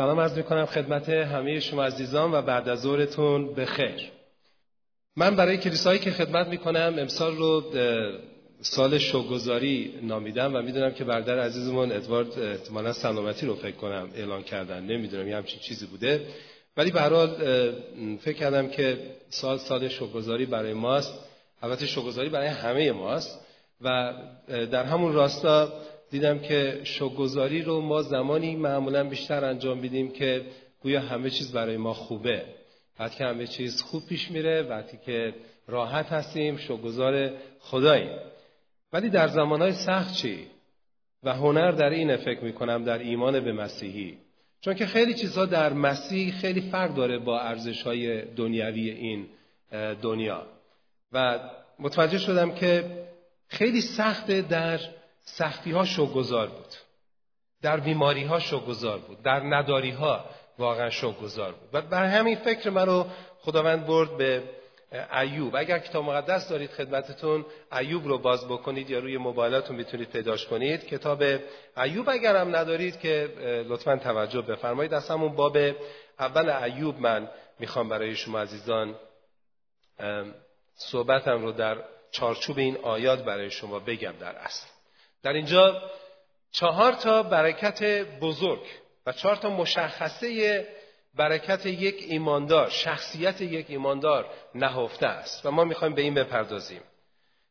سلام عرض می کنم خدمت همه شما عزیزان و بعد از ظهرتون به خیر من برای کلیسایی که خدمت می کنم امسال رو سال شوگذاری نامیدم و می‌دونم که برادر عزیزمون ادوارد احتمالا سلامتی رو فکر کنم اعلان کردن. نمی‌دونم یه همچین چیزی بوده. ولی به حال فکر کردم که سال سال شوگذاری برای ماست. البته شوگذاری برای همه ماست. و در همون راستا دیدم که شوگذاری رو ما زمانی معمولا بیشتر انجام میدیم که گویا همه چیز برای ما خوبه. وقتی که همه چیز خوب پیش میره وقتی که راحت هستیم شوگذار خداییم. ولی در زمانهای سخت چی؟ و هنر در این فکر می‌کنم در ایمان به مسیحی. چون که خیلی چیزها در مسیح خیلی فرق داره با ارزش های دنیوی این دنیا. و متوجه شدم که خیلی سخته در سختی ها شوگذار بود. در بیماری ها شوگذار بود. در نداری ها واقعا شوگذار بود. و بر همین فکر من رو خداوند برد به ایوب. اگر کتاب مقدس دارید خدمتتون ایوب رو باز بکنید یا روی موبایلاتون می‌تونید پیداش کنید. کتاب ایوب اگر هم ندارید که لطفا توجه بفرمایید. از همون باب اول ایوب من می‌خوام برای شما عزیزان صحبتم رو در چارچوب این آیات برای شما بگم در اصل. در اینجا چهار تا برکت بزرگ و چهار تا مشخصه برکت یک ایماندار شخصیت یک ایماندار نهفته است و ما می‌خوایم به این بپردازیم.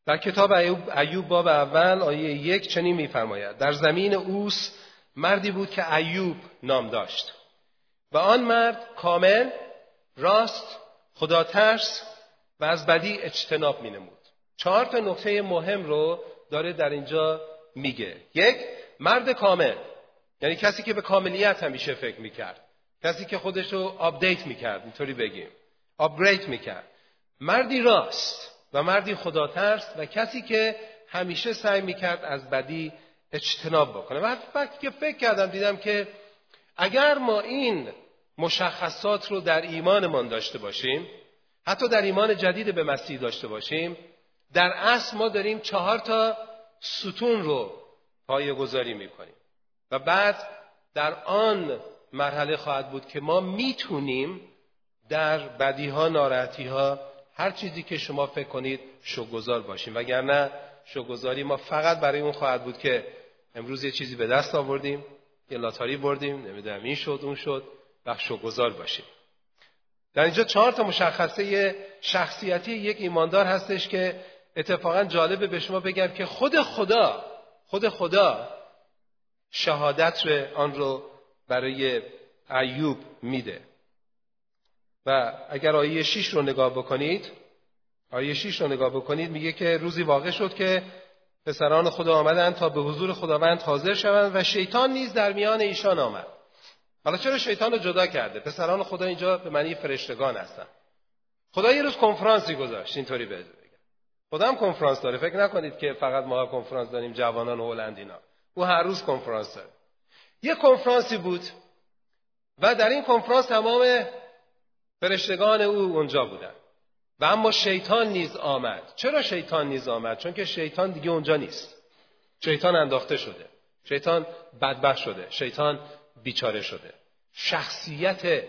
در کتاب ایوب, ایوب باب اول آیه یک چنین میفرماید در زمین اوس مردی بود که ایوب نام داشت و آن مرد کامل راست خدا ترس و از بدی اجتناب می نمود چهار تا نکته مهم رو داره در اینجا میگه. یک مرد کامل. یعنی کسی که به کاملیت همیشه فکر می‌کرد. کسی که خودش رو آپدیت می‌کرد اینطوری بگیم. upgrade می‌کرد. مردی راست و مردی خدا ترس و کسی که همیشه سعی می‌کرد از بدی اجتناب بکنه. و وقتی که فکر کردم دیدم که اگر ما این مشخصات رو در ایمانمان داشته باشیم حتی در ایمان جدید به مسیح داشته باشیم در اصل ما داریم چهار تا ستون رو پایه گذاری می‌کنیم. و بعد در آن مرحله خواهد بود که ما می‌تونیم در بدی ها ناراحتی ها هر چیزی که شما فکر کنید شوگذار باشیم. وگرنه شوگذاری ما فقط برای اون خواهد بود که امروز یه چیزی به دست آوردیم یه لاتاری بردیم نمی‌دونم این شد اون شد و شوگذار باشیم. در اینجا چهار تا مشخصه شخصیتی یک ایماندار هستش که اتفاقا جالبه به شما بگم که خود خدا خود خدا شهادت آن رو برای ایوب میده. و اگر آیه 6 رو نگاه بکنید آیه 6 رو نگاه بکنید میگه که روزی واقع شد که پسران خدا آمدند تا به حضور خداوند حاضر شوند و شیطان نیز در میان ایشان آمد. حالا چرا شیطان رو جدا کرده؟ پسران خدا اینجا به معنی فرشتگان هستن. خدا یه روز کنفرانسی گذاشت اینطوری هم کنفرانس داره؟ فکر نکنید که فقط ما کنفرانس داریم جوانان هلندینا او هر روز کنفرانس داره. یه کنفرانسی بود و در این کنفرانس تمام فرشتگان او اونجا بودن. و اما شیطان نیز آمد. چرا شیطان نیز آمد؟ چون که شیطان دیگه اونجا نیست. شیطان انداخته شده. شیطان بدبخت شده. شیطان بیچاره شده. شخصیت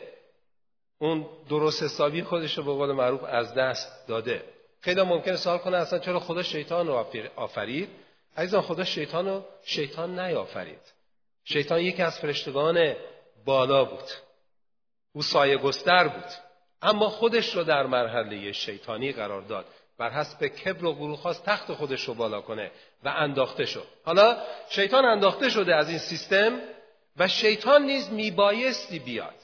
اون درست حسابی خودش رو به قول معروف از دست داده. خیلی ممکنه سوال کنه اصلا چرا خدا شیطان رو آفرید؟ عزیزان خدا شیطان رو شیطان نیافرید. شیطان یکی از فرشتگان بالا بود. او سایه گستر بود. اما خودش رو در مرحله شیطانی قرار داد. بر حسب کبر و غرور خواست تخت خودش رو بالا کنه و انداخته شد. حالا شیطان انداخته شده از این سیستم و شیطان نیز میبایستی بیاد.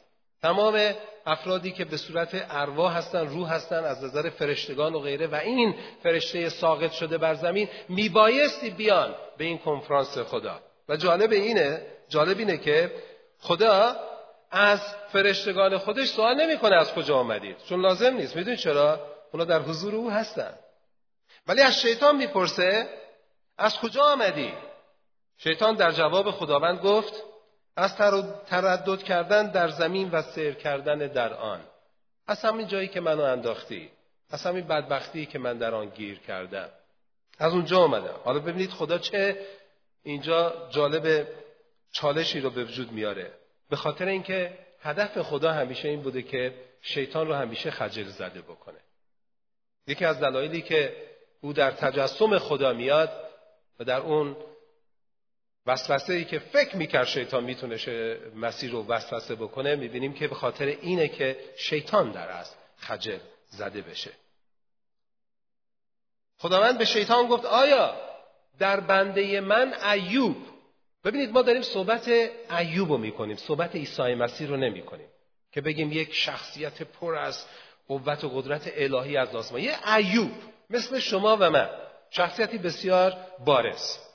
تمام افرادی که به صورت ارواح هستن روح هستن از نظر فرشتگان و غیره. و این فرشته ساقط شده بر زمین میبایستی بیان به این کنفرانس خدا. و جالب اینه جالب اینه که خدا از فرشتگان خودش سوال نمی‌کنه از کجا آمدید چون لازم نیست. می‌دونید چرا؟ اونا در حضور او هستن. ولی از شیطان می‌پرسه از کجا آمدی؟ شیطان در جواب خداوند گفت از تردد کردن در زمین و سیر کردن در آن. از همین جایی که منو انداختی. از همین بدبختی که من در آن گیر کردم. از اونجا آمدم حالا ببینید خدا چه اینجا جالب چالشی رو به وجود میاره. به خاطر اینکه هدف خدا همیشه این بوده که شیطان رو همیشه خجل زده بکنه. یکی از دلایلی که او در تجسم خدا میاد و در اون وسوسه ای که فکر می‌کرد شیطان می‌تونه مسیر رو وسوسه بکنه می‌بینیم که به خاطر اینه که شیطان در است خجل زده بشه. خداوند به شیطان گفت آیا در بنده من ایوب؟ ببینید ما داریم صحبت ایوب رو می‌کنیم صحبت عیسی مسیح رو نمی‌کنیم که بگیم یک شخصیت پر از قوت و قدرت الهی از آسمان. یه ایوب مثل شما و من شخصیتی بسیار بارز.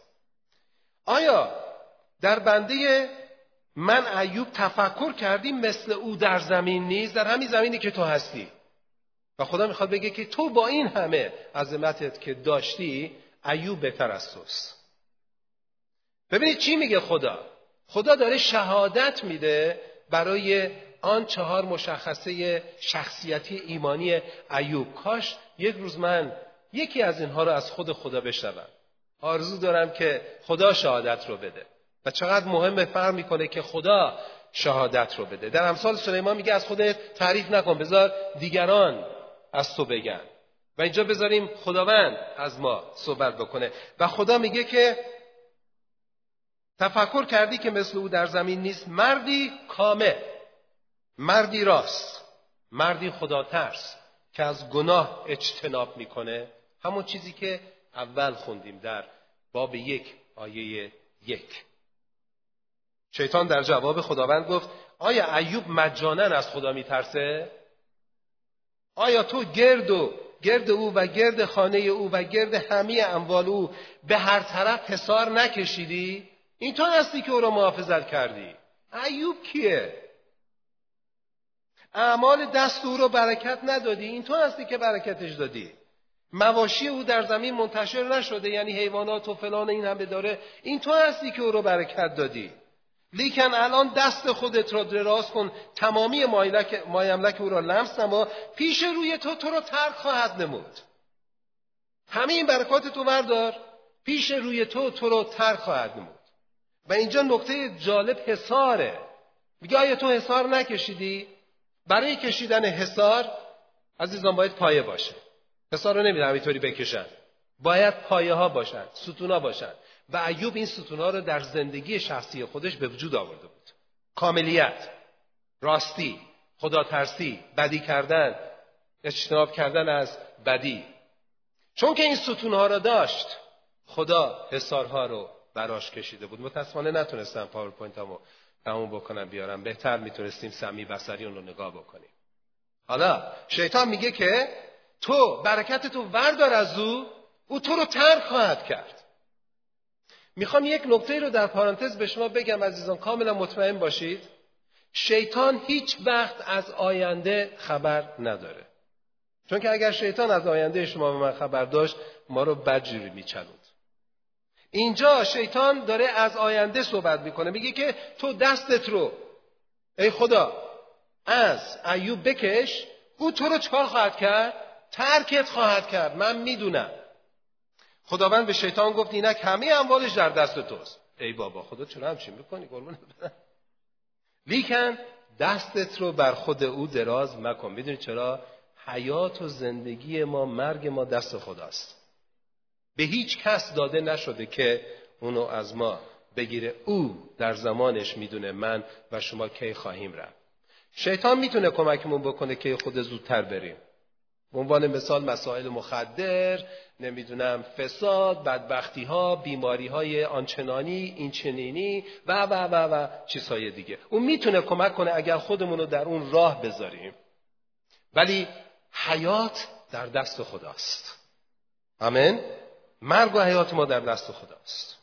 آیا در بنده من ایوب تفکر کردی مثل او در زمین نیست؟ در همین زمینی که تو هستی. و خدا می‌خواد بگه که تو با این همه عظمتت که داشتی ایوب بهتر از توست. ببینید چی میگه خدا؟ خدا داره شهادت میده برای آن چهار مشخصه شخصیتی ایمانی ایوب. کاش یک روز من یکی از اینها رو از خود خدا بشنوم. آرزو دارم که خدا شهادت رو بده. و چقدر مهم فرق می‌کنه که خدا شهادت رو بده. در امثال سلیمان میگه از خودت تعریف نکن بذار دیگران از تو بگن. و اینجا بذاریم خداوند از ما صحبت بکنه. و خدا میگه که تفکر کردی که مثل او در زمین نیست مردی کامل مردی راست مردی خدا ترس که از گناه اجتناب می‌کنه. همون چیزی که اول خوندیم در باب یک آیه یک شیطان در جواب خداوند گفت آیا ایوب مجانا از خدا میترسه؟ آیا تو گرد و گرد او و گرد خانه او و گرد همه اموال او به هر طرف حسار نکشیدی؟ این تو هستی که او را محافظت کردی ایوب کیه؟ اعمال دست او را برکت ندادی این تو هستی که برکتش دادی مواشی او در زمین منتشر نشده یعنی حیوانات و فلان این همه داره. این تو هستی که او رو برکت دادی. لیکن الان دست خودت را دراز کن. تمامی مایملک او را لمس نما. پیش روی تو تو را ترک خواهد نمود. همه این برکات تو بردار. پیش روی تو تو را ترک خواهد نمود. و اینجا نکته جالب حساره میگه آیا تو حسار نکشیدی؟ برای کشیدن حسار عزیزان باید پایه باشه. حسار رو نمیدن همینطوری بکشن. باید پایه ها باشن ستون باشن. و ایوب این ستون ها رو در زندگی شخصی خودش به وجود آورده بود. کاملیت راستی خدا ترسی بدی کردن اجتناب کردن از بدی. چون که این ستون را داشت خدا حصارها رو براش کشیده بود. متاسفانه نتونستم پاورپوینت رو تموم بکنم بیارم. بهتر می‌تونستیم سمعی بصری اون رو نگاه بکنیم. حالا شیطان میگه که تو برکتتو وردار از او او تو رو ترک خواهد کرد. می‌خوام یک نکته رو در پرانتز به شما بگم عزیزان کاملا مطمئن باشید. شیطان هیچ وقت از آینده خبر نداره. چون که اگر شیطان از آینده شما و من خبر داشت ما رو بدجوری میچلوند اینجا شیطان داره از آینده صحبت می‌کنه. میگه که تو دستت رو ای خدا از ایوب بکش او تو رو چکار خواهد کرد. ترکت خواهد کرد. من می‌دونم. خداوند به شیطان گفت اینک همه اموالش در دست توست. ای بابا خدا چرا همچین می‌کنی؟ قربون لیکن دستت رو بر خود او دراز مکن. می‌دونی چرا؟ حیات و زندگی ما مرگ ما دست خداست. به هیچ کس داده نشده که اونو از ما بگیره. او در زمانش می‌دونه من و شما کی خواهیم رفت. شیطان می‌تونه کمکمون بکنه که خود زودتر بریم. به عنوان مثال مسائل مخدر نمی‌دونم فساد بدبختی ها بیماری های آنچنانی این چنینی و و و و چیزهای دیگه. اون می‌تونه کمک کنه اگر خودمون رو در اون راه بذاریم. ولی حیات در دست خداست. آمین؟ مرگ و حیات ما در دست خداست.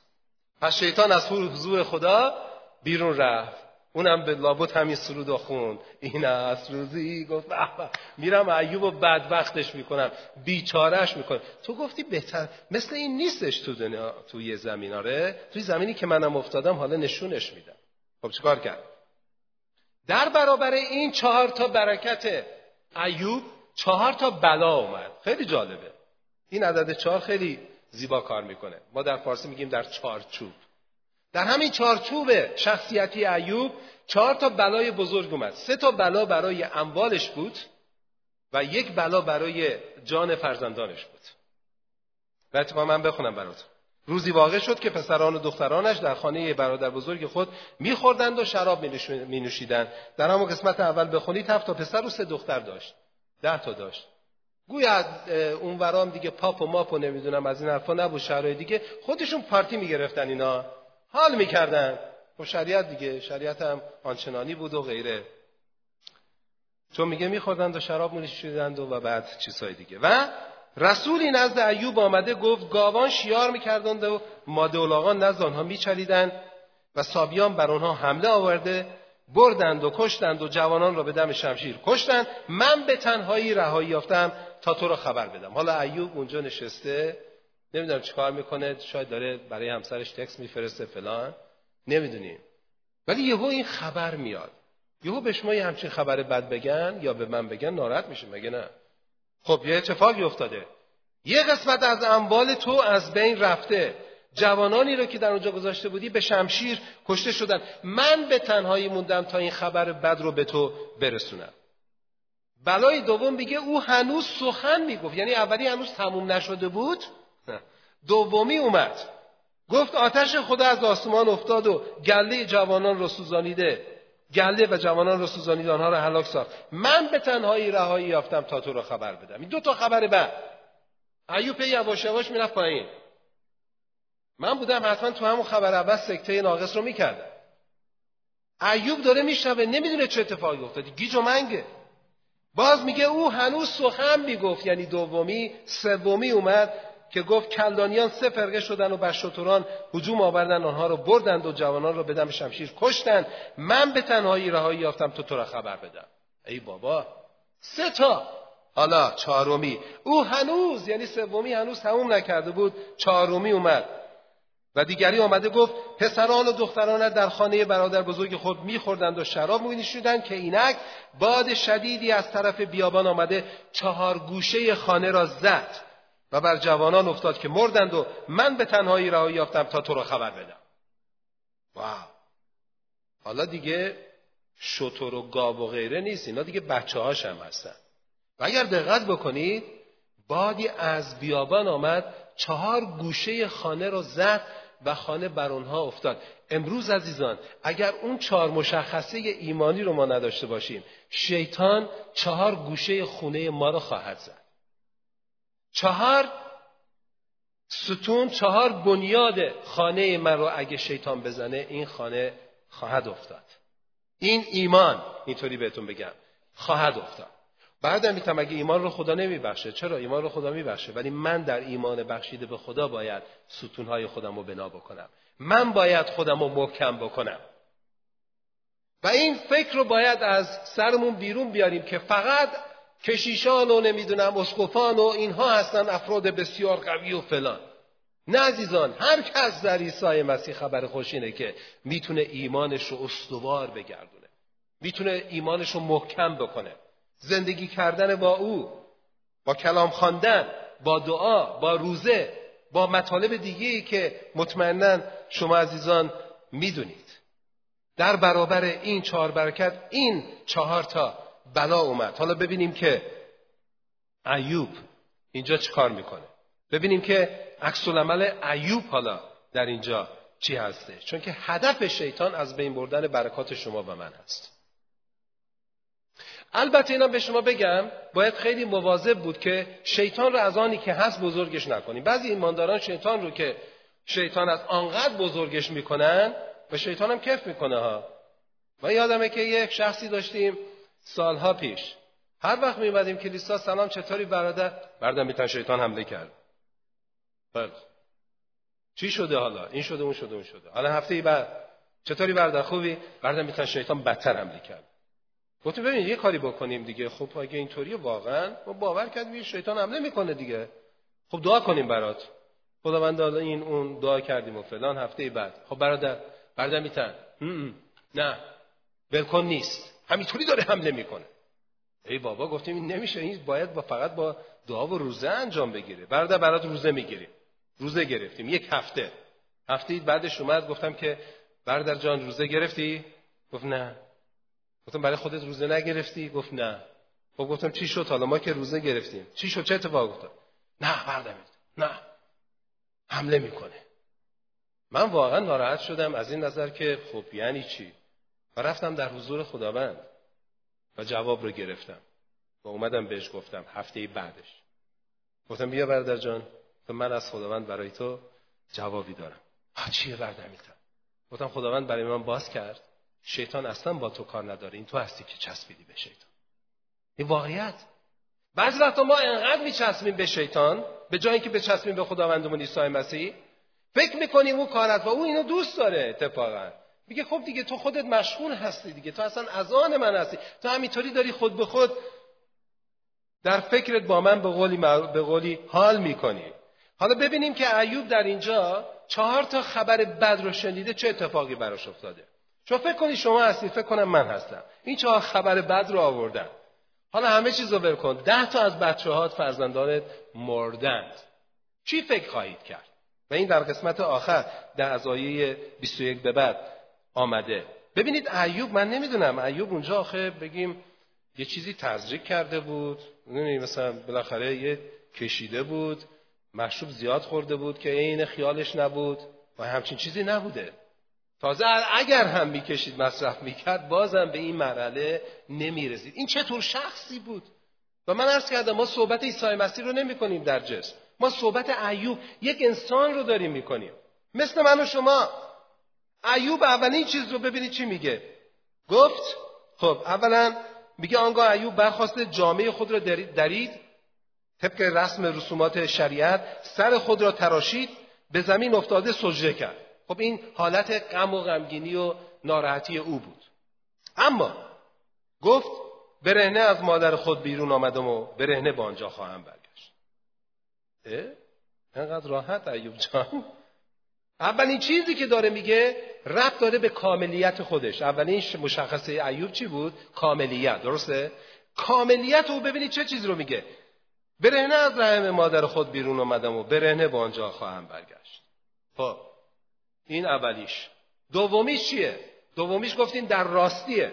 پس شیطان از حضور خدا بیرون رفت. اونم به لابد همین سرود خوند این از روزی گفت میرم ایوب و بدبختش می‌کنم بیچارش می‌کنم. تو گفتی بهتر مثل این نیستش تو دنیا توی زمین آره؟ توی زمینی که منم افتادم حالا نشونش میدم. خب چیکار کرد؟ در برابر این چهار تا برکت ایوب چهار تا بلا اومد. خیلی جالبه. این عدد چهار خیلی زیبا کار می‌کنه. ما در فارسی میگیم در چارچوب. در همین چارچوب شخصیتی ایوب چهار تا بلای بزرگ اومد. سه تا بلا برای اموالش بود و یک بلا برای جان فرزندانش بود. و اتفاقا من بخونم براتون. روزی واقع شد که پسران و دخترانش در خانه برادر بزرگ خود میخوردند و شراب می نوشیدند در همون قسمت اول بخونید هفت تا پسر و سه دختر داشت. ده تا داشت. گویا اون ورام دیگه پاپ و ماپ و نمی‌دونم از این حرفا نبود شهرهای دیگه. خودشون پارتی می‌گرفتن اینا. حال می‌کردن. خب شریعت دیگه شریعت هم آنچنانی بود و غیره. چون میگه میخوردند و شراب نوشیدند و, و بعد چیزهای دیگه. و رسولی نزد ایوب آمده گفت گاوان شیار می‌کردند و ماده نزد آنها میچریدند و سابیان بر آنها حمله آورده بردند و کشتند و جوانان را به دم شمشیر کشتند. من به تنهایی رهایی یافتم تا تو را خبر بدم. حالا ایوب اونجا نشسته. نمی‌دونم چیکار می‌کنه شاید داره برای همسرش تکس میفرسته فلان. نمی‌دونیم. ولی یهو این خبر میاد. یهو به شما یه همچین خبر بد بگن یا به من بگن ناراحت میشه مگه نه؟ خب یه اتفاقی افتاده. یه قسمت از اموال تو از بین رفته. جوانانی رو که در اونجا گذاشته بودی به شمشیر کشته شدن. من به تنهایی موندم تا این خبر بد رو به تو برسونم. بلای دوم میگه او هنوز سخن می‌گفت. یعنی اولی هنوز تموم نشده بود. دومی اومد. گفت آتش خدا از آسمان افتاد و گله جوانان رو سوزانیده. گله و جوانان رو سوزانید آنها رو هلاک ساخت. من به تنهایی رهایی یافتم تا تو رو خبر بدم. این دو تا خبر بعد. ایوب یواش یواش می‌رفت پایین. من بودم حتما تو همون خبر اول سکته ناقص رو می‌کردم. ایوب داره میشنوه نمی‌دونه چه اتفاقی افتاد گیج و منگه باز میگه او هنوز سخن می‌گفت. یعنی دومی سومی اومد. که گفت کلدانیان سه فرقه شدن و بر شتران هجوم آوردن آنها رو بردند و جوانان رو به دم شمشیر کشتند. من به تنهایی رهایی یافتم تو تو را خبر بدم. ای بابا سه تا. حالا چهارمی. او هنوز یعنی سومی هنوز تموم نکرده بود. چهارمی اومد. و دیگری آمده گفت پسران و دختران در خانه برادر بزرگ خود میخوردند و شراب می‌نوشیدند که اینک باد شدیدی از طرف بیابان آمده چهار گوشه خانه را زد. و بر جوانان افتاد که مردند و من به تنهایی رهایی یافتم تا تو را خبر بدم. واو. حالا دیگه شطور و گاب و غیره نیست اینا دیگه بچه هاش هم هستن. و اگر دقت بکنید بادی از بیابان آمد چهار گوشه خانه را زد و خانه بر اونها افتاد. امروز عزیزان اگر اون چهار مشخصه ایمانی رو ما نداشته باشیم شیطان چهار گوشه خونه ما را خواهد زد. چهار ستون چهار بنیاد خانه من رو اگه شیطان بزنه این خانه خواهد افتاد. این ایمان اینطوری بهتون بگم خواهد افتاد. بعدم می‌تونم اگه ایمان رو خدا نمیبخشه چرا ایمان رو خدا میبخشه؟ ولی من در ایمان بخشیده به خدا باید ستونهای خودم رو بنا بکنم. من باید خودم رو محکم بکنم. و این فکر رو باید از سرمون بیرون بیاریم که فقط کشیشان و نمی‌دونم اسقفان و اینها هستن افراد بسیار قوی و فلان. نه عزیزان هر کس در عیسی مسیح خبر خوش اینه که می‌تونه ایمانش رو استوار بگردونه. می‌تونه ایمانش رو محکم بکنه. زندگی کردن با او با کلام خواندن با دعا با روزه با مطالب دیگه که مطمئنا شما عزیزان می‌دونید. در برابر این چهار برکت این چهار تا بلا اومد. حالا ببینیم که ایوب اینجا چیکار می‌کنه. ببینیم که عکس العمل ایوب حالا در اینجا چی هسته. چون که هدف شیطان از بین بردن برکات شما و من هست. البته اینا به شما بگم باید خیلی مواظب بود که شیطان رو از آنی که هست بزرگش نکنیم. بعضی ایمانداران شیطان رو که شیطان از آنقدر بزرگش می‌کنن و شیطان هم کف می‌کنه ها. ما یادمه که یک شخصی داشتیم سالها پیش. هر وقت میمدیم کلیسا سلام چطوری برادر؟ بردم میتن شیطان حمله کرد. بله. چی شده حالا؟ این شده اون شده اون شده. حالا هفته بعد. چطوری برادر؟ خوبی؟ بردم میتن شیطان بدتر حمله کرد. گفتم ببین یه کاری بکنیم دیگه. خب اگه اینطوری واقعا ما باور کردیم شیطان حمله می‌کنه دیگه. خب دعا کنیم برات. خداوند حالا این اون دعا کردیم و فلان. هفته بعد. خب برادر برادر میتن نه. بلکن نیست. همینطوری داره حمله می‌کنه. ای بابا گفتیم این نمیشه. این باید با فقط با دعا و روزه انجام بگیره. برادر برات روزه می‌گیریم. روزه گرفتیم. یک هفته. هفته بعدش اومد گفتم که برادر جان روزه گرفتی؟ گفت نه. گفتم برای خودت روزه نگرفتی؟ گفت نه. خب گفتم چی شد؟ حالا ما که روزه گرفتیم. چی شد؟ چه اتفاق افتاد؟ نه بردمید نه. حمله می‌کنه. من واقعا ناراحت شدم. از این نظر که خب یعنی چی؟ و رفتم در حضور خداوند و جواب رو گرفتم و اومدم بهش گفتم هفته بعدش. گفتم بیا برادر جان تو من از خداوند برای تو جوابی دارم. ها چیه بردمیتم گفتم خداوند برای من باز کرد. شیطان اصلا با تو کار نداره. این تو هستی که چسبیدی به شیطان. این واقعیت. بعضی وقتا ما انقدر میچسبیم به شیطان به جایی که بچسبیم به خداوندمون عیسی مسیح فکر می‌کنیم او کارت و او اینو دوست داره اتفاقا. میگه خب دیگه تو خودت مشغول هستی دیگه. تو اصلا از آن من هستی. تو همینطوری داری خود به خود در فکرت با من به قولی, به قولی حال می‌کنی. حالا ببینیم که ایوب در اینجا چهار تا خبر بد رو شنیده چه اتفاقی براش افتاده. شما فکر کنید شما هستید فکر کنم من هستم. این چهار خبر بد رو آوردن. حالا همه چیز رو کن. ده تا از بچه هات فرزندانت مردند. چی فکر خواهید کرد؟ و این در قسمت آخر در از آیه 21 به بعد. آمده. ببینید ایوب من نمی‌دونم. ایوب اونجا آخه بگیم یه چیزی تزریق کرده بود. مثلا بالاخره یه کشیده بود. مشروب زیاد خورده بود که عین خیالش نبود و همچین چیزی نبوده. تازه اگر هم می‌کشید مصرف می‌کرد بازم به این مرحله نمی‌رسید. این چطور شخصی بود؟ و من عرض کردم ما صحبت عیسی مسیح رو نمی کنیم در جسم. ما صحبت ایوب یک انسان رو داریم می‌کنیم. مثل من و شما. ایوب اولین چیز رو ببینید چی میگه؟ گفت خب اولا میگه آنگاه ایوب برخواست جامعه خود را درید طبق رسم رسومات شریعت سر خود را تراشید به زمین افتاده سجده کرد. خب این حالت غم و غمگینی و ناراحتی او بود. اما گفت برهنه از مادر خود بیرون آمدم و برهنه به آنجا خواهم برگشت. اه؟ انقدر راحت ایوب جان. اولین چیزی که داره میگه رب داره به کاملیت خودش. اولین مشخصه ایوب چی بود؟ کاملیت. درسته؟ کاملیت او ببینید چه چیزی رو میگه. برهنه از رحم مادر خود بیرون آمدم و برهنه به آنجا خواهم برگشت. خب این اولیش. دومیش چیه؟ دومیش گفتیم در راستیه.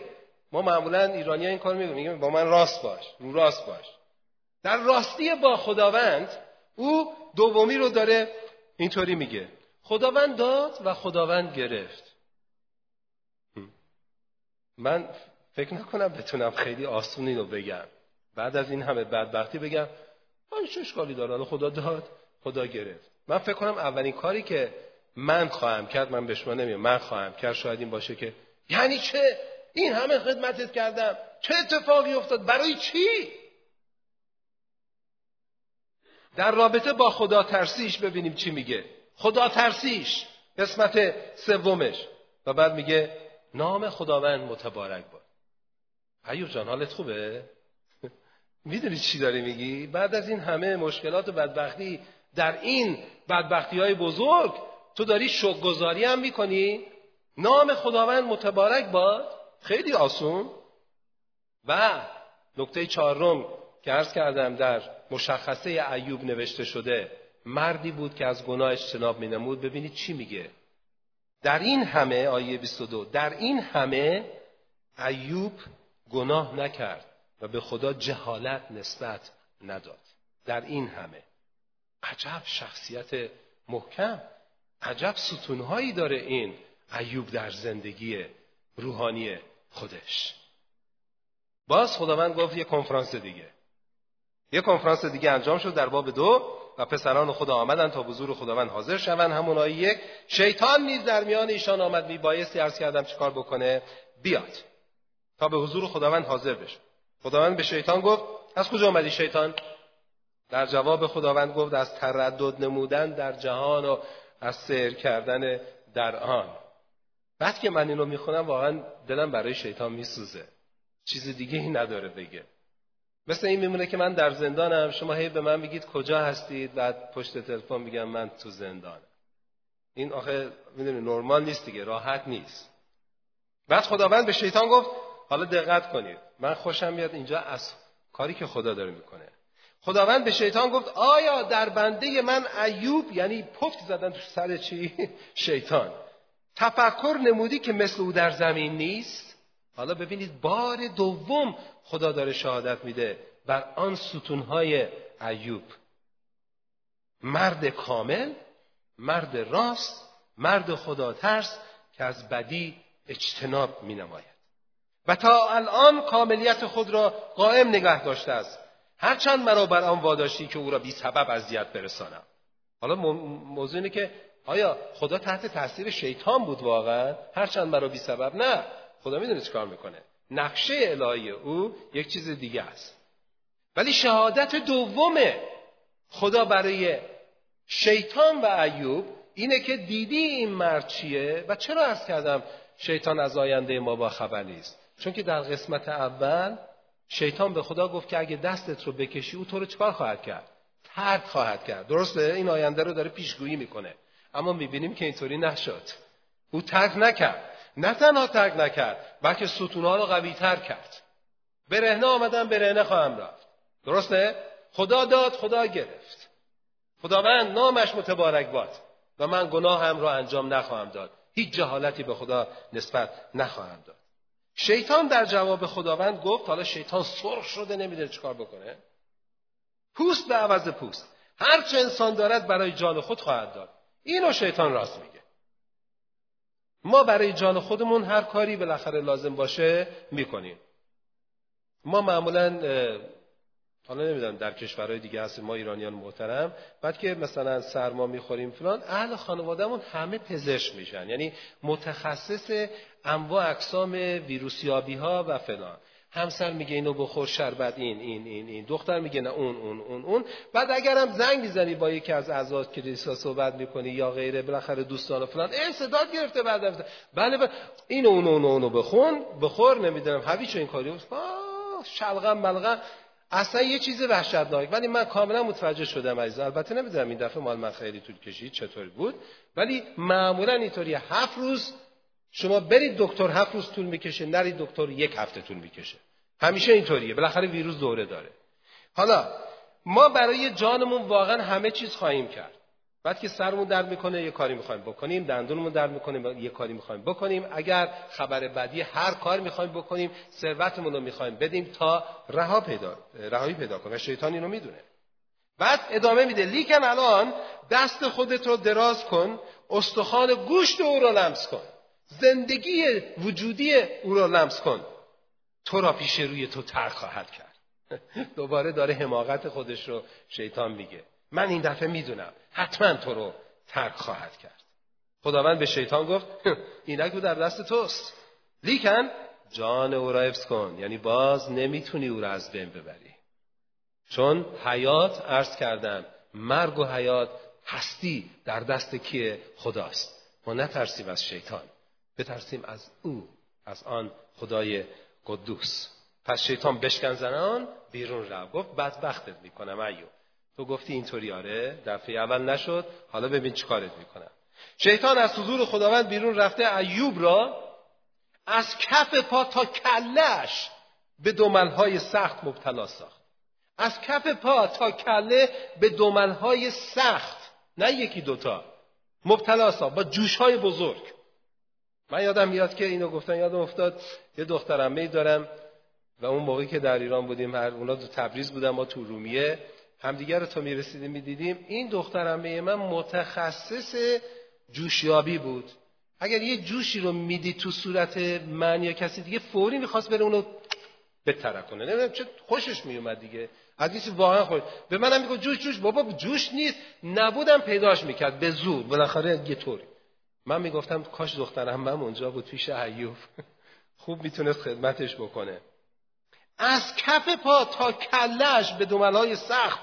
ما معمولا ایرانی ها این کار میگیم میگیم با من راست باش رو راست باش. در راستی با خداوند او دومی رو داره اینطوری میگه. خداوند داد و خداوند گرفت. من فکر نکنم بتونم خیلی آسونی رو بگم. بعد از این همه بدبختی بگم من چه اشکالی داره. حالا خدا داد خدا گرفت. من فکر کنم اولین کاری که من خواهم کرد من به شما نمیام من خواهم کرد شاید این باشه که یعنی چه؟ این همه خدمتت کردم. چه اتفاقی افتاد؟ برای چی؟ در رابطه با خدا ترسیش ببینیم چی میگه. خدا ترسیش. قسمت سومش. و بعد میگه نام خداوند متبارک باد. ایوب جان حالت خوبه؟ می‌دونی چی داری میگی؟ بعد از این همه مشکلات و بدبختی در این بدبختی های بزرگ تو داری شکرگزاری هم می‌کنی؟ نام خداوند متبارک باد؟ خیلی آسون. و نکته چهارم که عرض کردم در مشخصه ایوب نوشته شده مردی بود که از گناه اجتناب مینمود. ببینید چی میگه. در این همه آیه 22 در این همه ایوب گناه نکرد و به خدا جهالت نسبت نداد. در این همه. عجب شخصیت محکم. عجب ستونهایی داره این ایوب در زندگی روحانی خودش. باز خداوند گفت یه کنفرانس دیگه. یه کنفرانس دیگه انجام شد در باب دو. و پسران خدا آمدن تا حضور خداوند حاضر شوند. همون آیه یک شیطان نیز در میان ایشان آمد میبایستی عرض کردم چیکار بکنه؟ بیاد. تا به حضور خداوند حاضر بشه. خداوند به شیطان گفت از کجا آمدی شیطان؟ در جواب خداوند گفت از تردد نمودن در جهان و از سیر کردن در آن. بعد که من اینو می‌خونم واقعا دلم برای شیطان میسوزه. چیز دیگه ای نداره بگه. مثل این میمونه که من در زندانم. شما هی به من میگید کجا هستید؟ بعد پشت تلفن میگم من تو زندانم. این آخه می‌دونی نرمال نیست دیگه راحت نیست. بعد خداوند به شیطان گفت حالا دقت کنید. من خوشم میاد اینجا از کاری که خدا داره می‌کنه. خداوند به شیطان گفت آیا در بنده من ایوب یعنی پفت زدن تو سر چی؟ شیطان. تفکر نمودی که مثل او در زمین نیست؟ حالا ببینید بار دوم خدا داره شهادت میده بر آن ستونهای ایوب. مرد کامل مرد راست مرد خدا ترس که از بدی اجتناب می نماید و تا الان کاملیت خود را قائم نگه داشته است. هرچند مرا بر آن واداشتی که او را بی سبب اذیت برسانم. حالا موضوع اینه که آیا خدا تحت تاثیر شیطان بود واقعا؟ هرچند مرا بی سبب نه. خدا می‌دونه کار می‌کنه. نقشه الهی او یک چیز دیگه است. ولی شهادت دوم خدا برای شیطان و ایوب اینه که دیدی این مرد چیه و چرا از کردم شیطان از آینده ما با خبر نیست؟ چون که در قسمت اول شیطان به خدا گفت که اگه دستت رو بکشی او تو رو چکار خواهد کرد؟ ترد خواهد کرد. درسته؟ این آینده رو داره پیشگویی می‌کنه. اما می‌بینیم که اینطوری نشد. او ترک نکرد. نه تنها ترک نکرد بلکه ستونها رو قوی تر کرد برهنه آمدن برهنه خواهم رفت. درسته؟ خدا داد خدا گرفت. خداوند نامش متبارک باد و من گناهم را انجام نخواهم داد. هیچ جهالتی به خدا نسبت نخواهم داد. شیطان در جواب خداوند گفت حالا شیطان سرخ شده نمی‌دونه چیکار بکنه. پوست به عوض پوست. هر چه انسان دارد برای جان خود خواهد داد. اینو شیطان راست میگه. ما برای جان خودمون هر کاری بالاخره لازم باشه می‌کنیم. ما معمولا حالا نمی‌دونم در کشورهای دیگه هست ما ایرانیان محترم بعد که مثلا سرما می‌خوریم فلان اهل خانوادهمون همه پزشک میشن یعنی متخصص انواع اقسام ویروسیابی ها و فلان. همسر میگه اینو بخور شربت این این این این. دختر میگه نه اون اون اون اون. بعد اگرم زنگ می‌زنی با یکی از اعضای کلیسا صحبت می‌کنی یا غیره بالاخره دوستان و فلان ای صدات گرفته بعد بله بله. اون اون اونو بخون. بخور نمی‌دونم. هویچ این کاری شلغم بلغم اصلا یه چیز وحشتناک. ولی من کاملا متوجه شدم عزیز البته نمی‌دونم این دفعه مال من خیلی طول کشید چطور بود. ولی معمولا اینطوری هفت روز شما برید دکتر هفت روز طول می‌کشه. نرید دکتر یک هفته طول می‌کشه. همیشه اینطوریه. بالاخره ویروس دوره داره. حالا ما برای جانمون واقعا همه چیز خواهیم کرد. بعد که سرمون درد می‌کنه یه کاری می‌خوایم بکنیم. دندونمون درد می‌کنه یه کاری می‌خوایم بکنیم. اگر خبر بدی هر کار می‌خوایم بکنیم. ثروتمون رو می‌خوایم بدیم تا رها پیدا رهایی پیدا کنه. و شیطان اینو می‌دونه. بعد ادامه میده. لیکن الان دست خودت رو دراز کن. استخوان گوشت او رو لمس کن. زندگی وجودی او رو لمس کن. تو را پیش روی تو تر خواهد کرد. دوباره داره حماقت خودش رو شیطان میگه. من این دفعه می‌دونم. حتما تو رو ترک خواهد کرد. خداوند به شیطان گفت اینک او در دست توست. لیکن جان او را حفظ کن. یعنی باز نمی‌تونی او را از بین ببری. چون حیات عرض کردم مرگ و حیات هستی در دست کیه؟ خداست. ما نترسیم از شیطان. بترسیم از او از آن خدای قدوس. پس شیطان بشکن زنان بیرون رو گفت بدبختت می‌کنم ایو. تو گفتی اینطوری آره دفعه اول نشد. حالا ببین چیکارت می‌کنم. شیطان از حضور خداوند بیرون رفته ایوب را از کف پا تا کلش به دومنهای سخت مبتلا ساخت. از کف پا تا کله به دومنهای سخت. نه یکی دوتا. مبتلا ساخت. با جوشهای بزرگ. من یادم میاد که اینو گفتن یادم افتاد یه دخترم می دارم و اون موقعی که در ایران بودیم هر اونا تو تبریز بودن ما تو رومیه. همدیگر رو تا می‌رسیدیم می‌دیدیم. این دخترمه من متخصص جوشیابی بود. اگر یه جوشی رو میدی تو صورت من یا کسی دیگه فوری می‌خواست بره اونو بترک کنه. نمی‌دونم چه خوشش میومد دیگه. حدیث واقعا خوش. به منم میگه جوش جوش. بابا جوش نیست. نبودم پیداش می‌کرد. به زور. بالاخره یه طوری. من می‌گفتم کاش دخترم من اونجا بود پیش ایوب. خوب می‌تونست خدمتش بکنه. از کف پا تا کلش به دوملهای سخت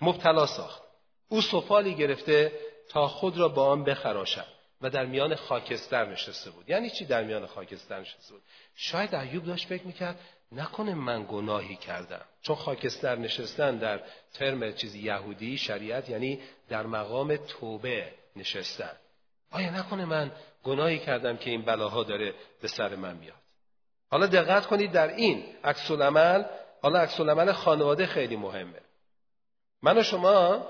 مبتلا ساخت. او سفالی گرفته تا خود را با آن بخراشد و در میان خاکستر نشسته بود. یعنی چی در میان خاکستر نشسته بود؟ شاید ایوب داشت فکر می‌کرد نکنه من گناهی کردم. چون خاکستر نشستن در ترم چیزی یهودی شریعت یعنی در مقام توبه نشستن. آیا نکنه من گناهی کردم که این بلاها داره به سر من میاد؟ حالا دقت کنید در این عکس حالا عکس خانواده خیلی مهمه. من و شما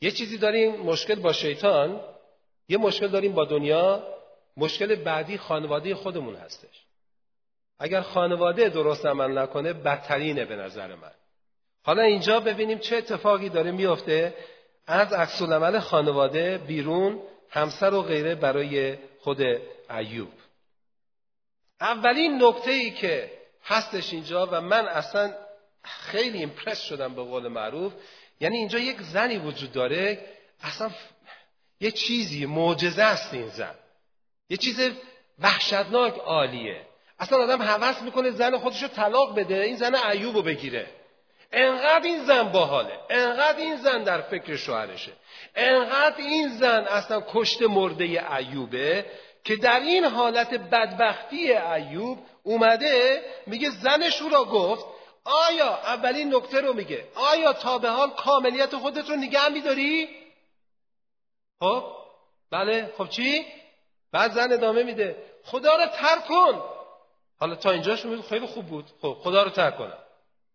یه چیزی داریم مشکل با شیطان یه مشکل داریم با دنیا مشکل بعدی خانواده خودمون هستش. اگر خانواده درست عمل نکنه بدترینه به نظر من. حالا اینجا ببینیم چه اتفاقی داره میفته از عکس عمل خانواده بیرون همسر و غیره برای خود ایوب. اولین نکته ای که هستش اینجا و من اصلا خیلی ایمپرس شدم به قول معروف یعنی اینجا یک زنی وجود داره اصلا یه چیزی معجزه است این زن. یه چیز وحشتناک عالیه. اصلا آدم حوض می‌کنه زن خودشو طلاق بده این زن ایوب رو بگیره. انقدر این زن باحاله انقدر این زن در فکر شوهرشه انقدر این زن اصلا کشت مرده ایوبه که در این حالت بدبختی ایوب اومده میگه زنش او را گفت آیا اولین نکته رو میگه آیا تا به حال کاملیت خودت رو نگه میداری؟ خب بله خب چی؟ بعد زن ادامه میده خدا رو ترک کن حالا تا اینجاش میگه خیلی خوب بود خب خدا رو ترک کنم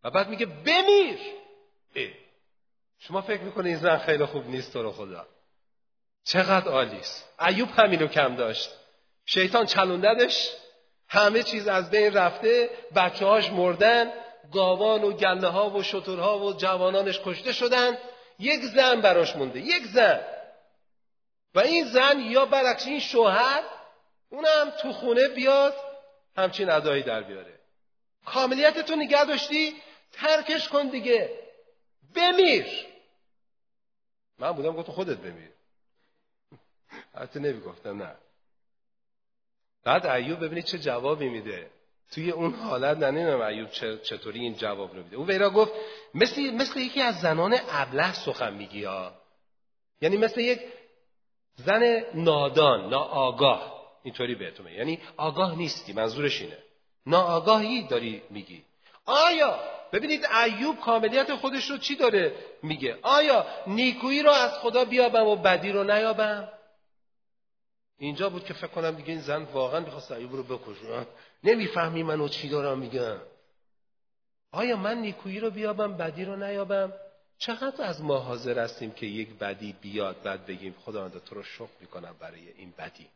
بعد میگه بمیر. ای. شما فکر می‌کنه این زن خیلی خوب نیست تو رو خدا؟ چقدر عالیست ایوب همینو کم داشت. شیطان چلونددش. همه چیز از بین رفته. بچه هاش مردن. گاوان و گله ها و شترها و جوانانش کشته شدن. یک زن براش مونده. یک زن. و این زن یا برعکس این شوهر اونم تو خونه بیاد همچین ادایی در بیاره. کاملیت تو نگه داشتی. ترکش کن دیگه. بمیر. من بودم گفتم خودت بمیر. حتی نمی‌گفتم نه. بعد ایوب ببینید چه جوابی میده. توی اون حالت ننیم ایوب چطوری این جواب رو میده. او ویرا گفت مثل, مثل یکی از زنان ابله سخن میگی ها. یعنی مثل یک زن نادان ناآگاه. اینطوری بهتون یعنی آگاه نیستی منظورش اینه. ناآگاهی داری میگی. آیا ببینید ایوب کاملیت خودش رو چی داره میگه؟ آیا نیکویی رو از خدا بیابم و بدی رو نیابم؟ اینجا بود که فکر کنم دیگه این زن واقعا می‌خواست ایوب رو بکشه. نمی‌فهمی منو چی دارم میگم. آیا من نیکویی رو بیابم بدی رو نیابم؟ چقدر از ما حاضر هستیم که یک بدی بیاد بعد بگیم خدا تو رو شکر می‌کنم برای این بدی.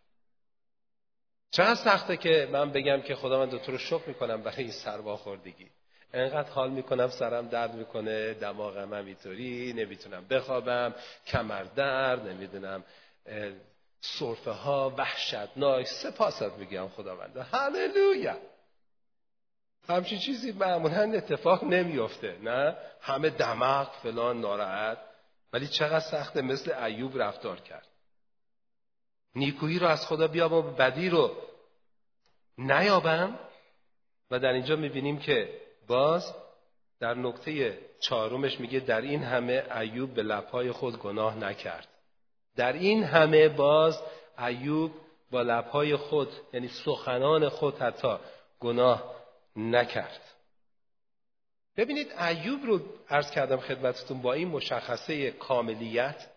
چقدر سخته که من بگم که خدا من تو رو شکر می‌کنم برای این سرواخوردگی. انقدر حال می‌کنم سرم درد می‌کنه دماغم هم اینطوری نمی‌تونم بخوابم کمر درد نمی‌دونم صرفه ها وحشتناک سپاست میگم خداوند هللویا! همچین چیزی معمولا اتفاق نمیافته نه؟ همه دماغ فلان ناراحت ولی چقدر سخته مثل ایوب رفتار کرد. نیکویی رو از خدا بیابم بدی رو نیابم. و در اینجا می‌بینیم که باز در نکته چهارمش میگه در این همه ایوب به لبهای خود گناه نکرد. در این همه باز ایوب با لبهای خود یعنی سخنان خود حتی گناه نکرد. ببینید ایوب رو عرض کردم خدمتتون با این مشخصه کاملیت.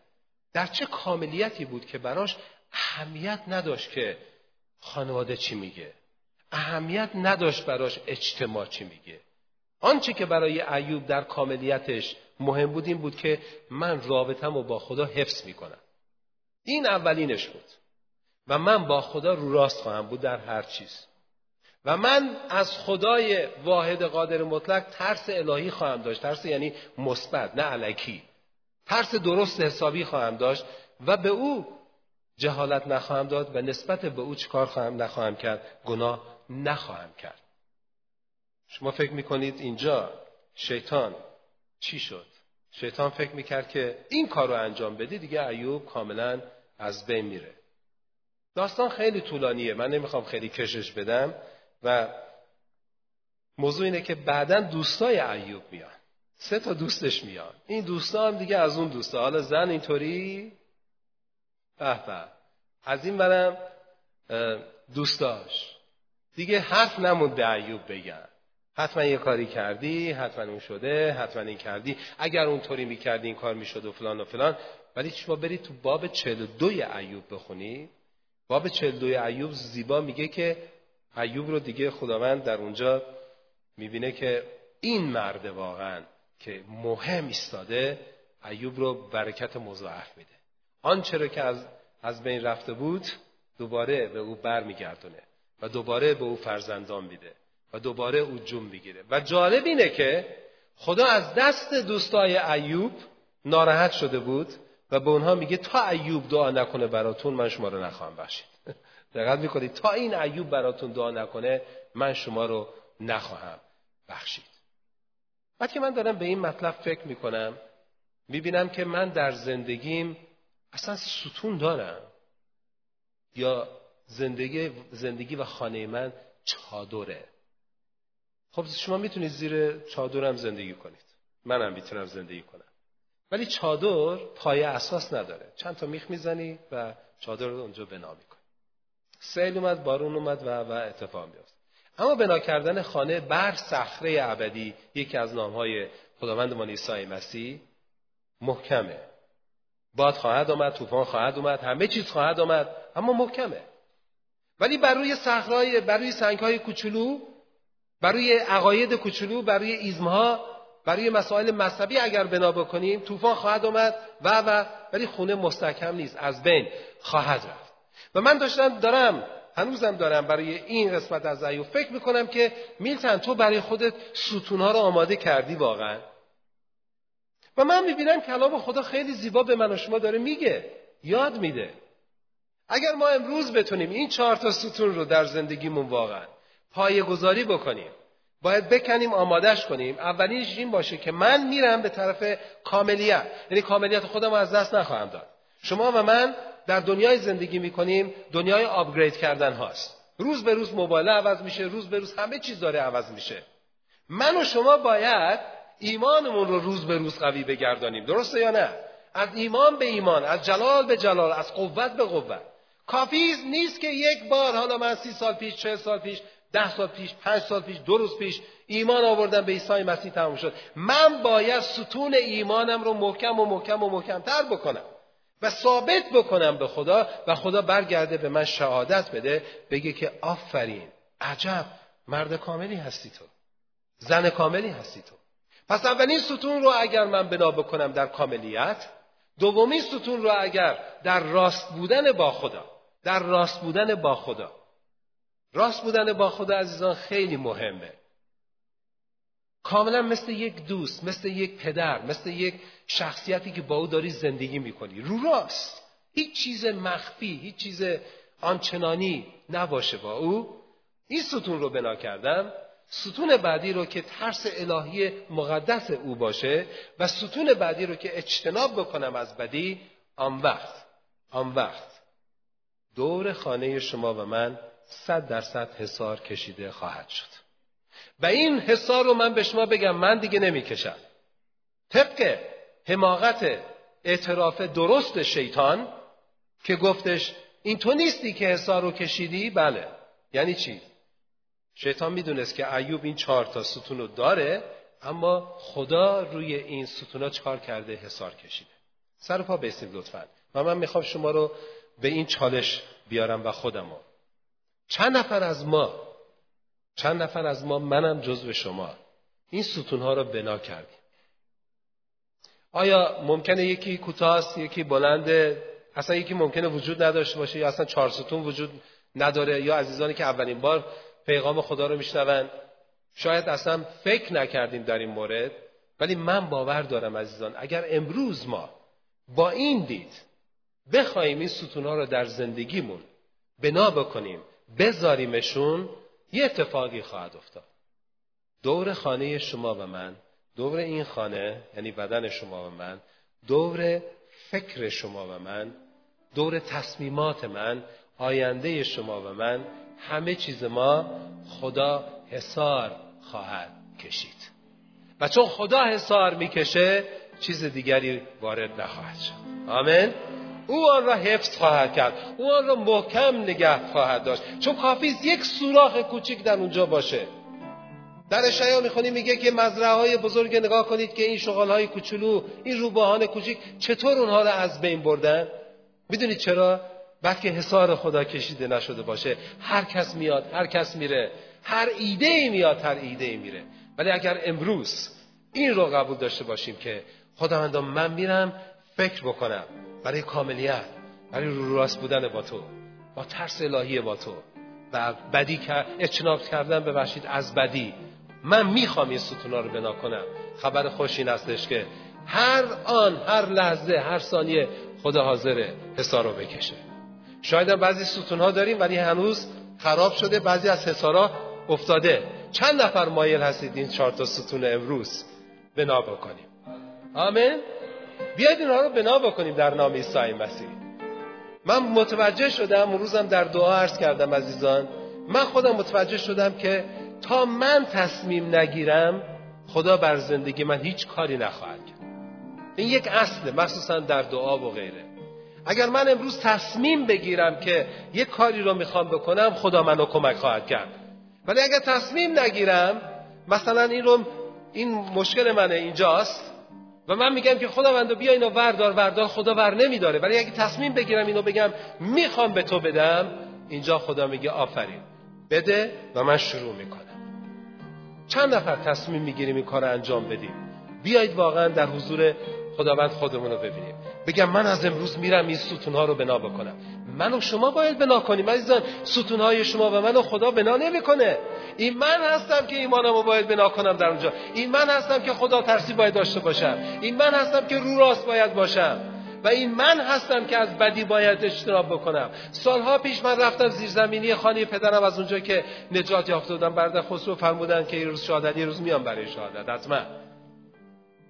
در چه کاملیتی بود که براش اهمیت نداشت که خانواده چی میگه؟ اهمیت نداشت براش اجتماع چی میگه؟ آنچه که برای ایوب در کاملیتش مهم بود این بود که من رابطم رو با خدا حفظ می‌کنم. این اولینش بود. و من با خدا رو راست خواهم بود در هر چیز. و من از خدای واحد قادر مطلق ترس الهی خواهم داشت. ترس یعنی مثبت نه علکی. ترس درست حسابی خواهم داشت و به او جهالت نخواهم داد و نسبت به او چیکار خواهم نخواهم کرد؟ گناه نخواهم کرد. شما فکر می‌کنید اینجا شیطان چی شد؟ شیطان فکر می‌کرد که این کار رو انجام بدی دیگه ایوب کاملا از بین میره. داستان خیلی طولانیه. من نمی‌خوام خیلی کشش بدم و موضوع اینه که بعدا دوستای ایوب میان. سه تا دوستش میان. این دوستا هم دیگه از اون دوستا. حالا زن اینطوری؟ به از این برم دوستاش. دیگه حرف نمونده ایوب بگن. حتما یه کاری کردی حتما اون شده حتما این کردی. اگر اونطوری می‌کردی این کار می‌شد و فلان و فلان. ولی شما برید تو باب 42 ایوب بخونی؟ باب 42 ایوب زیبا میگه که ایوب رو دیگه خداوند در اونجا می‌بینه که این مرد واقعا که مهم ایستاده ایوب رو برکت مضاعف میده. آنچه رو که از از بین رفته بود دوباره به او برمیگردونه و دوباره به او فرزندان میده. و دوباره او جون می‌گیره. و جالب اینه که خدا از دست دوستای ایوب ناراحت شده بود و به اونها میگه تا ایوب دعا نکنه براتون من شما رو نخواهم بخشید. دقت می‌کنید؟ تا این ایوب براتون دعا نکنه من شما رو نخواهم بخشید. وقتی من دارم به این مطلب فکر می‌کنم می‌بینم که من در زندگیم اصلا ستون دارم. یا زندگی, زندگی و خانه من چادره. خب شما می‌تونید زیر چادرم زندگی کنید. منم می‌تونم زندگی کنم. ولی چادر پایه اساس نداره. چند تا میخ می‌زنی و چادر رو اونجا بنا می‌کنی. سیل اومد بارون اومد و, و اتفاق میافت. اما بنا کردن خانه بر صخره ابدی یکی از نامهای خداوندمان عیسی مسیح محکمه. باد خواهد آمد طوفان خواهد اومد همه چیز خواهد آمد اما محکمه. ولی بر روی صخرهای بر روی سنگهای کوچولو بر روی عقاید کوچولو بر روی ایزمها برای مسائل مذهبی اگر بنا بکنیم طوفان خواهد آمد و و ولی خونه مستحکم نیست از بین خواهد رفت. و من داشتم دارم هنوزم دارم برای این قسمت از ایوب فکر می‌کنم که میلتن تو برای خودت ستونها رو آماده کردی واقعا. و من می‌بینم کلام خدا خیلی زیبا به من و شما داره میگه یاد میده. اگر ما امروز بتونیم این چهار تا ستون رو در زندگیمون واقعا پایه گذاری بکنیم. باید بکنیم آمادش کنیم. اولینش این باشه که من میرم به طرف کاملیت. یعنی کاملیت خودم از دست نخواهم داد. شما و من در دنیای زندگی می‌کنیم دنیای آپگرید کردن هاست. روز به روز موبایل عوض میشه روز به روز همه چیز داره عوض میشه. من و شما باید ایمانمون رو روز به روز قوی بگردانیم. درسته یا نه؟ از ایمان به ایمان از جلال به جلال از قوت به قوت. کافی نیست که یک بار حالا من سی سال پیش چه سال پیش ده سال پیش پنج سال پیش دو روز پیش ایمان آوردم به عیسی مسیح تموم شد. من باید ستون ایمانم رو محکم و محکم و محکمتر بکنم و ثابت بکنم به خدا و خدا برگرده به من شهادت بده بگه که آفرین عجب مرد کاملی هستی تو زن کاملی هستی تو. پس اولین ستون رو اگر من بنا بکنم در کاملیت دومین ستون رو اگر در راست بودن با خدا در راست بودن با خدا راست بودن با خدا عزیزان خیلی مهمه. کاملا مثل یک دوست مثل یک پدر مثل یک شخصیتی که با او داری زندگی می‌کنی. رو راست. هیچ چیز مخفی هیچ چیز آنچنانی نباشه با او. این ستون رو بنا کردم. ستون بعدی رو که ترس الهی مقدس او باشه و ستون بعدی رو که اجتناب بکنم از بدی آن وقت. آن وقت. دور خانه شما و من صد درصد حسار کشیده خواهد شد. و این حسار رو من به شما بگم من دیگه نمی‌کشم. طبق حماقت اعتراف درست شیطان که گفتش این تو نیستی که حسار رو کشیدی؟ بله. یعنی چی؟ شیطان می‌دونست که ایوب این چهار تا ستون رو داره اما خدا روی این ستون ها چهار کرده؟ حسار کشیده. سر پا بیستید لطفا. و من می‌خوام شما رو به این چالش بیارم و خودم چند نفر از ما چند نفر از ما منم جزو شما. این ستونها رو بنا کردیم. آیا ممکنه یکی کوتاست یکی بلنده؟ اصلا یکی ممکنه وجود نداشته باشه یا اصلا چهار ستون وجود نداره؟ یا عزیزانی که اولین بار پیغام خدا رو میشنون؟ شاید اصلا فکر نکردیم در این مورد ولی من باور دارم عزیزان اگر امروز ما با این دید بخوایم این ستونها رو در زندگیمون بنا بکنیم بذاریمشون یه اتفاقی خواهد افتاد. دور خانه شما و من دور این خانه یعنی بدن شما و من دور فکر شما و من دور تصمیمات من آینده شما و من همه چیز ما خدا حسار خواهد کشید. و چون خدا حسار می‌کشه چیز دیگری وارد نخواهد شد. آمین. او آن را حفظ خواهد کرد. او آن را محکم نگه خواهد داشت. چون کافی یک سوراخ کوچیک در اونجا باشه. در اشعیا می‌خونی میگه که مزرعه های بزرگ نگاه کنید که این شغال های کوچولو این روباهان کوچیک چطور اونها را از بین بردن؟ می‌دونید چرا؟ وقتی حصار خدا کشیده نشده باشه. هر کس میاد هر کس میره. هر ایده میاد هر ایده میره. ولی اگر امروز این رو قبول داشته باشیم که خداوندا من میرم فکر بکنم. برای کاملیت برای رو راست بودن با تو با ترس الهی با تو و بدی اجتناب کردن ببخشید از بدی. من می‌خوام این ستونا رو بنا کنم. خبر خوش این هستش که هر آن هر لحظه هر ثانیه خدا حاضره حسار رو بکشه. شاید بعضی ستون ها داریم ولی هنوز خراب شده بعضی از حسارا افتاده. چند نفر مایل هستید این چهار تا ستون امروز بنا بکنیم؟ آمین. بیاید اینها رو بنا بکنیم در نام عیسی مسیح. من متوجه شدم اون روزم در دعا عرض کردم عزیزان من خودم متوجه شدم که تا من تصمیم نگیرم خدا بر زندگی من هیچ کاری نخواهد کرد. این یک اصله مخصوصا در دعا و غیره. اگر من امروز تصمیم بگیرم که یک کاری رو می‌خوام بکنم خدا منو کمک خواهد کرد. ولی اگر تصمیم نگیرم مثلا این رو این مشکل منه اینجاست و من میگم که خدا بندو بیا اینو وردار وردار خدا ور نمیداره. ولی اگه تصمیم بگیرم اینو بگم می‌خوام به تو بدم اینجا خدا میگه آفرین. بده و من شروع می‌کنم. چند نفر تصمیم می‌گیریم این کار انجام بدیم؟ بیایید واقعا در حضور خداوند خودمون رو ببینیم. بگم من از امروز میرم این ستونها رو بنا بکنم. من و شما باید بنا کنیم عزیزان. ستونهای شما و من و خدا بنا نمی‌کنه. این من هستم که ایمانمو باید بنا کنم در اونجا. این من هستم که خدا ترسی باید داشته باشم. این من هستم که رو راست باید باشم. و این من هستم که از بدی باید اجتناب بکنم. سالها پیش من رفتم زیرزمینی خانه پدرم از اونجا که نجات یافته بودم. برده خسرو فرمودن که یه روز شهادت یه روز میام برای شهادت. حتما.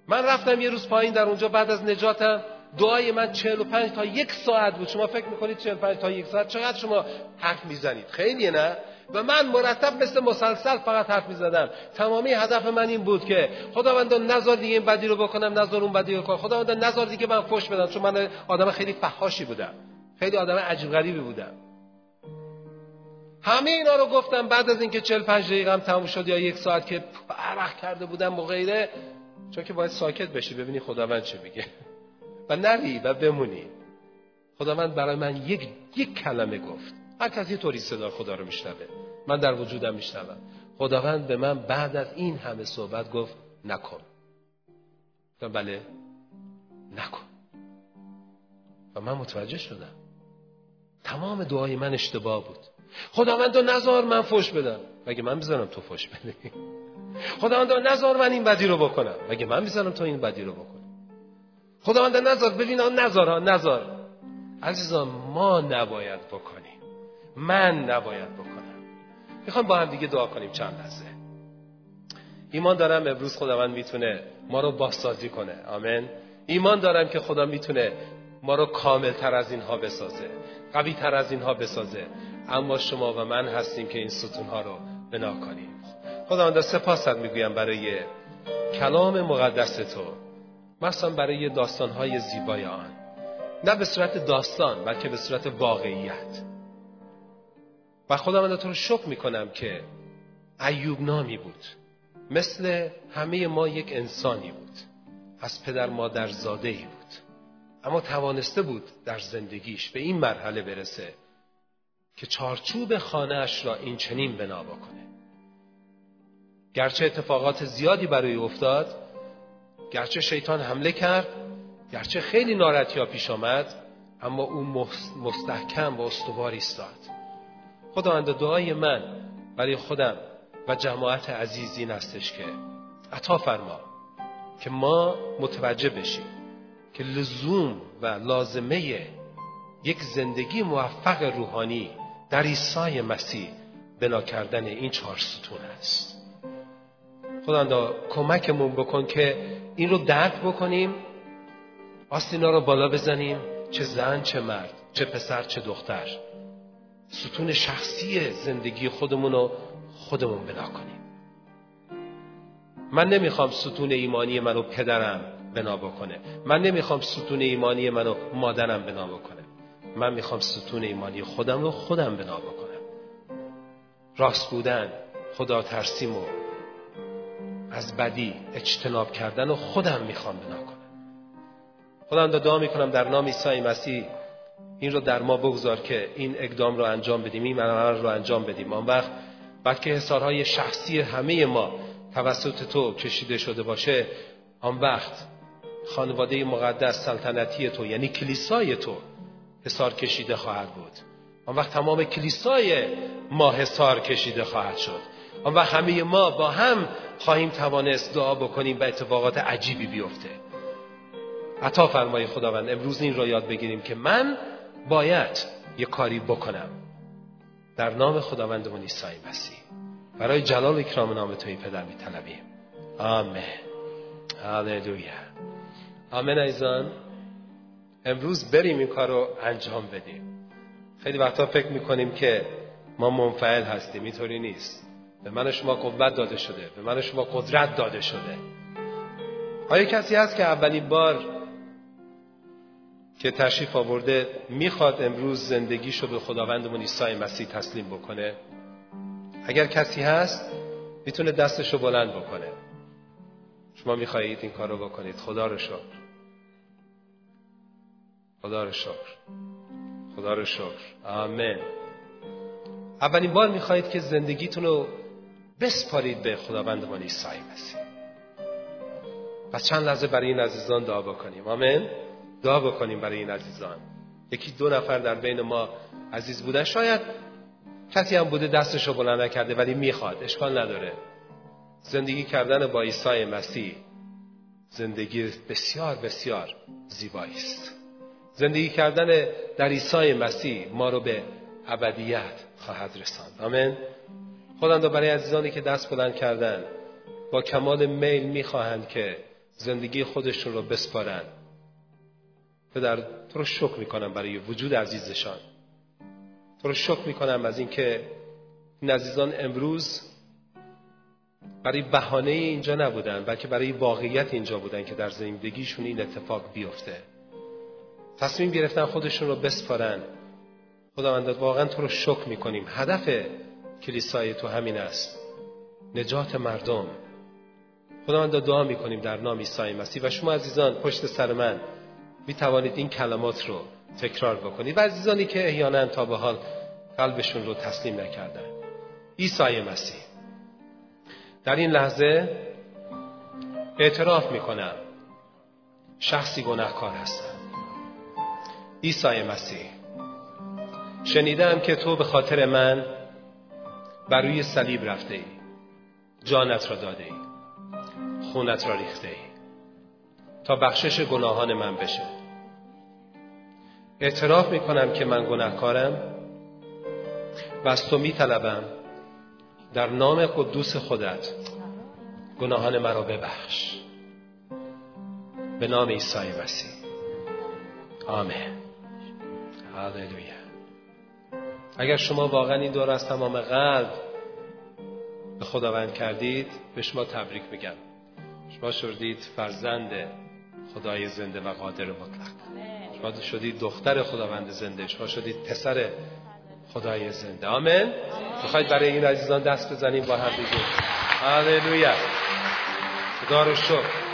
من رفتم یه روز پایین در اونجا. بعد از نجاتم دعای من 45 تا یک ساعت بود. شما فکر می‌کنید 45 تا یک ساعت؟ چقدر شما حرف می‌زنید؟ خیلی نه؟ و من مرتب مثل مسلسل فقط حرف می‌زدم. تمامی هدف من این بود که خداوند نزار دیگه این بدی رو بکنم نزار اون بدی رو کنم خداوند نزار دیگه من فش بدم چون من آدم خیلی فحاشی بودم. خیلی آدم عجیب غریبی بودم. همه اینا رو گفتم بعد از اینکه 45 دقیقه هم تموم شد یا یک ساعت که عرق کرده بودم و غیره چون که باید ساکت بشی ببینی خداوند چه میگه. و نری و بمونی. خداوند برای من یک یک کلمه گفت. هر کسی طوری صدا خدا رو میشنوه. من در وجودم میشنوم. خداوند به من بعد از این همه صحبت گفت نکن. گفتم بله. نکن. و من متوجه شدم. تمام دعای من اشتباه بود. خداوند تو نزار من فش بدم. مگه من بزنم تو فش بدی؟ خداوند نزار من این بدی رو بکنم. مگه من می‌زنم تو این بدی رو بکنم؟ خداوند نزار ببین نزار ها نزار عزیزان ما نباید بکنیم. من نباید بکنم. می‌خوام با هم دیگه دعا کنیم چند لحظه. ایمان دارم امروز خداوند می‌تونه ما رو بازسازی کنه. آمین. ایمان دارم که خدا می‌تونه ما رو کامل تر از اینها بسازه قوی تر از اینها بسازه. اما شما و من هستیم که این ستون ها رو بنا کنیم خداوند سپاست می‌گویم برای کلام مقدس تو. مثلا برای داستان های زیبای آن. نه به صورت داستان بلکه به صورت واقعیت. و خداوند تو رو شکر می‌کنم که ایوب نامی بود. مثل همه ما یک انسانی بود. از پدر مادر زاده ای بود. اما توانسته بود در زندگیش به این مرحله برسه که چارچوب خانهاش را این چنین بنا بکنه. گرچه اتفاقات زیادی برای افتاد گرچه شیطان حمله کرد گرچه خیلی ناراحتی پیش آمد اما او مستحکم و استوار ایستاد. خداوند دعای من برای خودم و جماعت عزیز این هستش که عطا فرما که ما متوجه بشیم که لزوم و لازمه یک زندگی موفق روحانی در عیسی مسیح بنا کردن این چهار ستون است. خداوندا کمکمون بکن که این رو درک بکنیم آستینا رو بالا بزنیم چه زن چه مرد چه پسر چه دختر. ستون شخصی زندگی خودمون رو خودمون بنا کنیم. من نمی‌خوام ستون ایمانی منو پدرم بنا بکنه. من نمی‌خوام ستون ایمانی منو مادرم بنا بکنه. من می‌خوام ستون ایمانی خودم رو خودم بنا بکنم. راست بودن خدا ترسیم و از بدی اجتناب کردن و خودم می‌خوام بنا کنم. خودم دعا می‌کنم در نام عیسی مسیح این رو در ما بگذار که این اقدام رو انجام بدیم این عمل رو انجام بدیم. آن وقت بعد که حسارهای شخصی همه ما توسط تو کشیده شده باشه آن وقت خانواده مقدس سلطنتی تو یعنی کلیسای تو حسار کشیده خواهد بود. آن وقت تمام کلیسای ما حسار کشیده خواهد شد. وقت همه ما با هم خواهیم توانست دعا بکنیم و اتفاقات عجیبی بیفته. عطا فرمای خداوند امروز این را یاد بگیریم که من باید یه کاری بکنم. در نام خداوندمون عیسی مسیح. برای جلال اکرام نام توی پدر میطلبیم. آمین. هاللویا آمین ایزان امروز بریم این کار رو انجام بدیم. خیلی وقتا فکر می‌کنیم که ما منفعل هستیم. اینطوری نیست. به من شما قوت داده شده به من شما قدرت داده شده. آیا کسی هست که اولین بار که تشریف آورده می‌خواد امروز زندگیشو به خداوندمون عیسی مسیح تسلیم بکنه؟ اگر کسی هست می‌تونه دستشو بلند بکنه. شما می‌خواهید این کار رو بکنید. خدا رو شکر. خدا رو شکر. خدا رو شکر. آمین. اولین بار می‌خواهید که زندگیتون رو بسپارید به خداوندمان عیسی مسیح پس چند لحظه برای این عزیزان دعا بکنیم. آمین. دعا بکنیم برای این عزیزان. یکی دو نفر در بین ما عزیز بودن شاید کسی هم بوده دستشو بلند نکرده ولی می‌خواد. اشکال نداره. زندگی کردن با عیسی مسیح زندگی بسیار بسیار زیبایی است. زندگی کردن در عیسی مسیح ما رو به ابدیت خواهد رساند. آمین. خداوند برای عزیزانی که دست بلند کردن با کمال میل می‌خواهند که زندگی خودشون رو بسپارند پدر تو رو شکر می‌کنم برای وجود عزیزشان. تو رو شکر می‌کنم از اینکه این عزیزان امروز برای بهانه اینجا نبودن بلکه برای واقعیت اینجا بودن که در زندگیشون این اتفاق بیفته. تصمیم گرفتن خودشون رو بسپارن. خداوند واقعا تو رو شکر می‌کنیم. هدف کلیسای تو همین است. نجات مردم. خداوند دعا می‌کنیم در نام عیسی مسیح و شما عزیزان پشت سر من می توانید این کلمات رو تکرار بکنید. و عزیزانی که احیانا تا به حال قلبشون رو تسلیم نکردن. عیسی مسیح. در این لحظه اعتراف می‌کنم. شخصی گناهکار هستم. عیسی مسیح. شنیدم که تو به خاطر من بر روی صلیب رفته ای. جانت را داده ای. خونت را ریخته ای. تا بخشش گناهان من بشه. اعتراف می‌کنم که من گناهکارم و از تو میطلبم در نام قدوس خودت گناهان مرا ببخش. به نام عیسی مسیح. آمین. هاللویا اگر شما واقعا این دور از تمام قلب به خداوند کردید به شما تبریک میگم. شما شدید فرزند خدای زنده و قادر مطلق. شما شدید دختر خداوند زنده شما شدید پسر خدای زنده. آمین. می‌خواید برای این عزیزان دست بزنیم با هم بگیم هللویا. خدا رو شکر.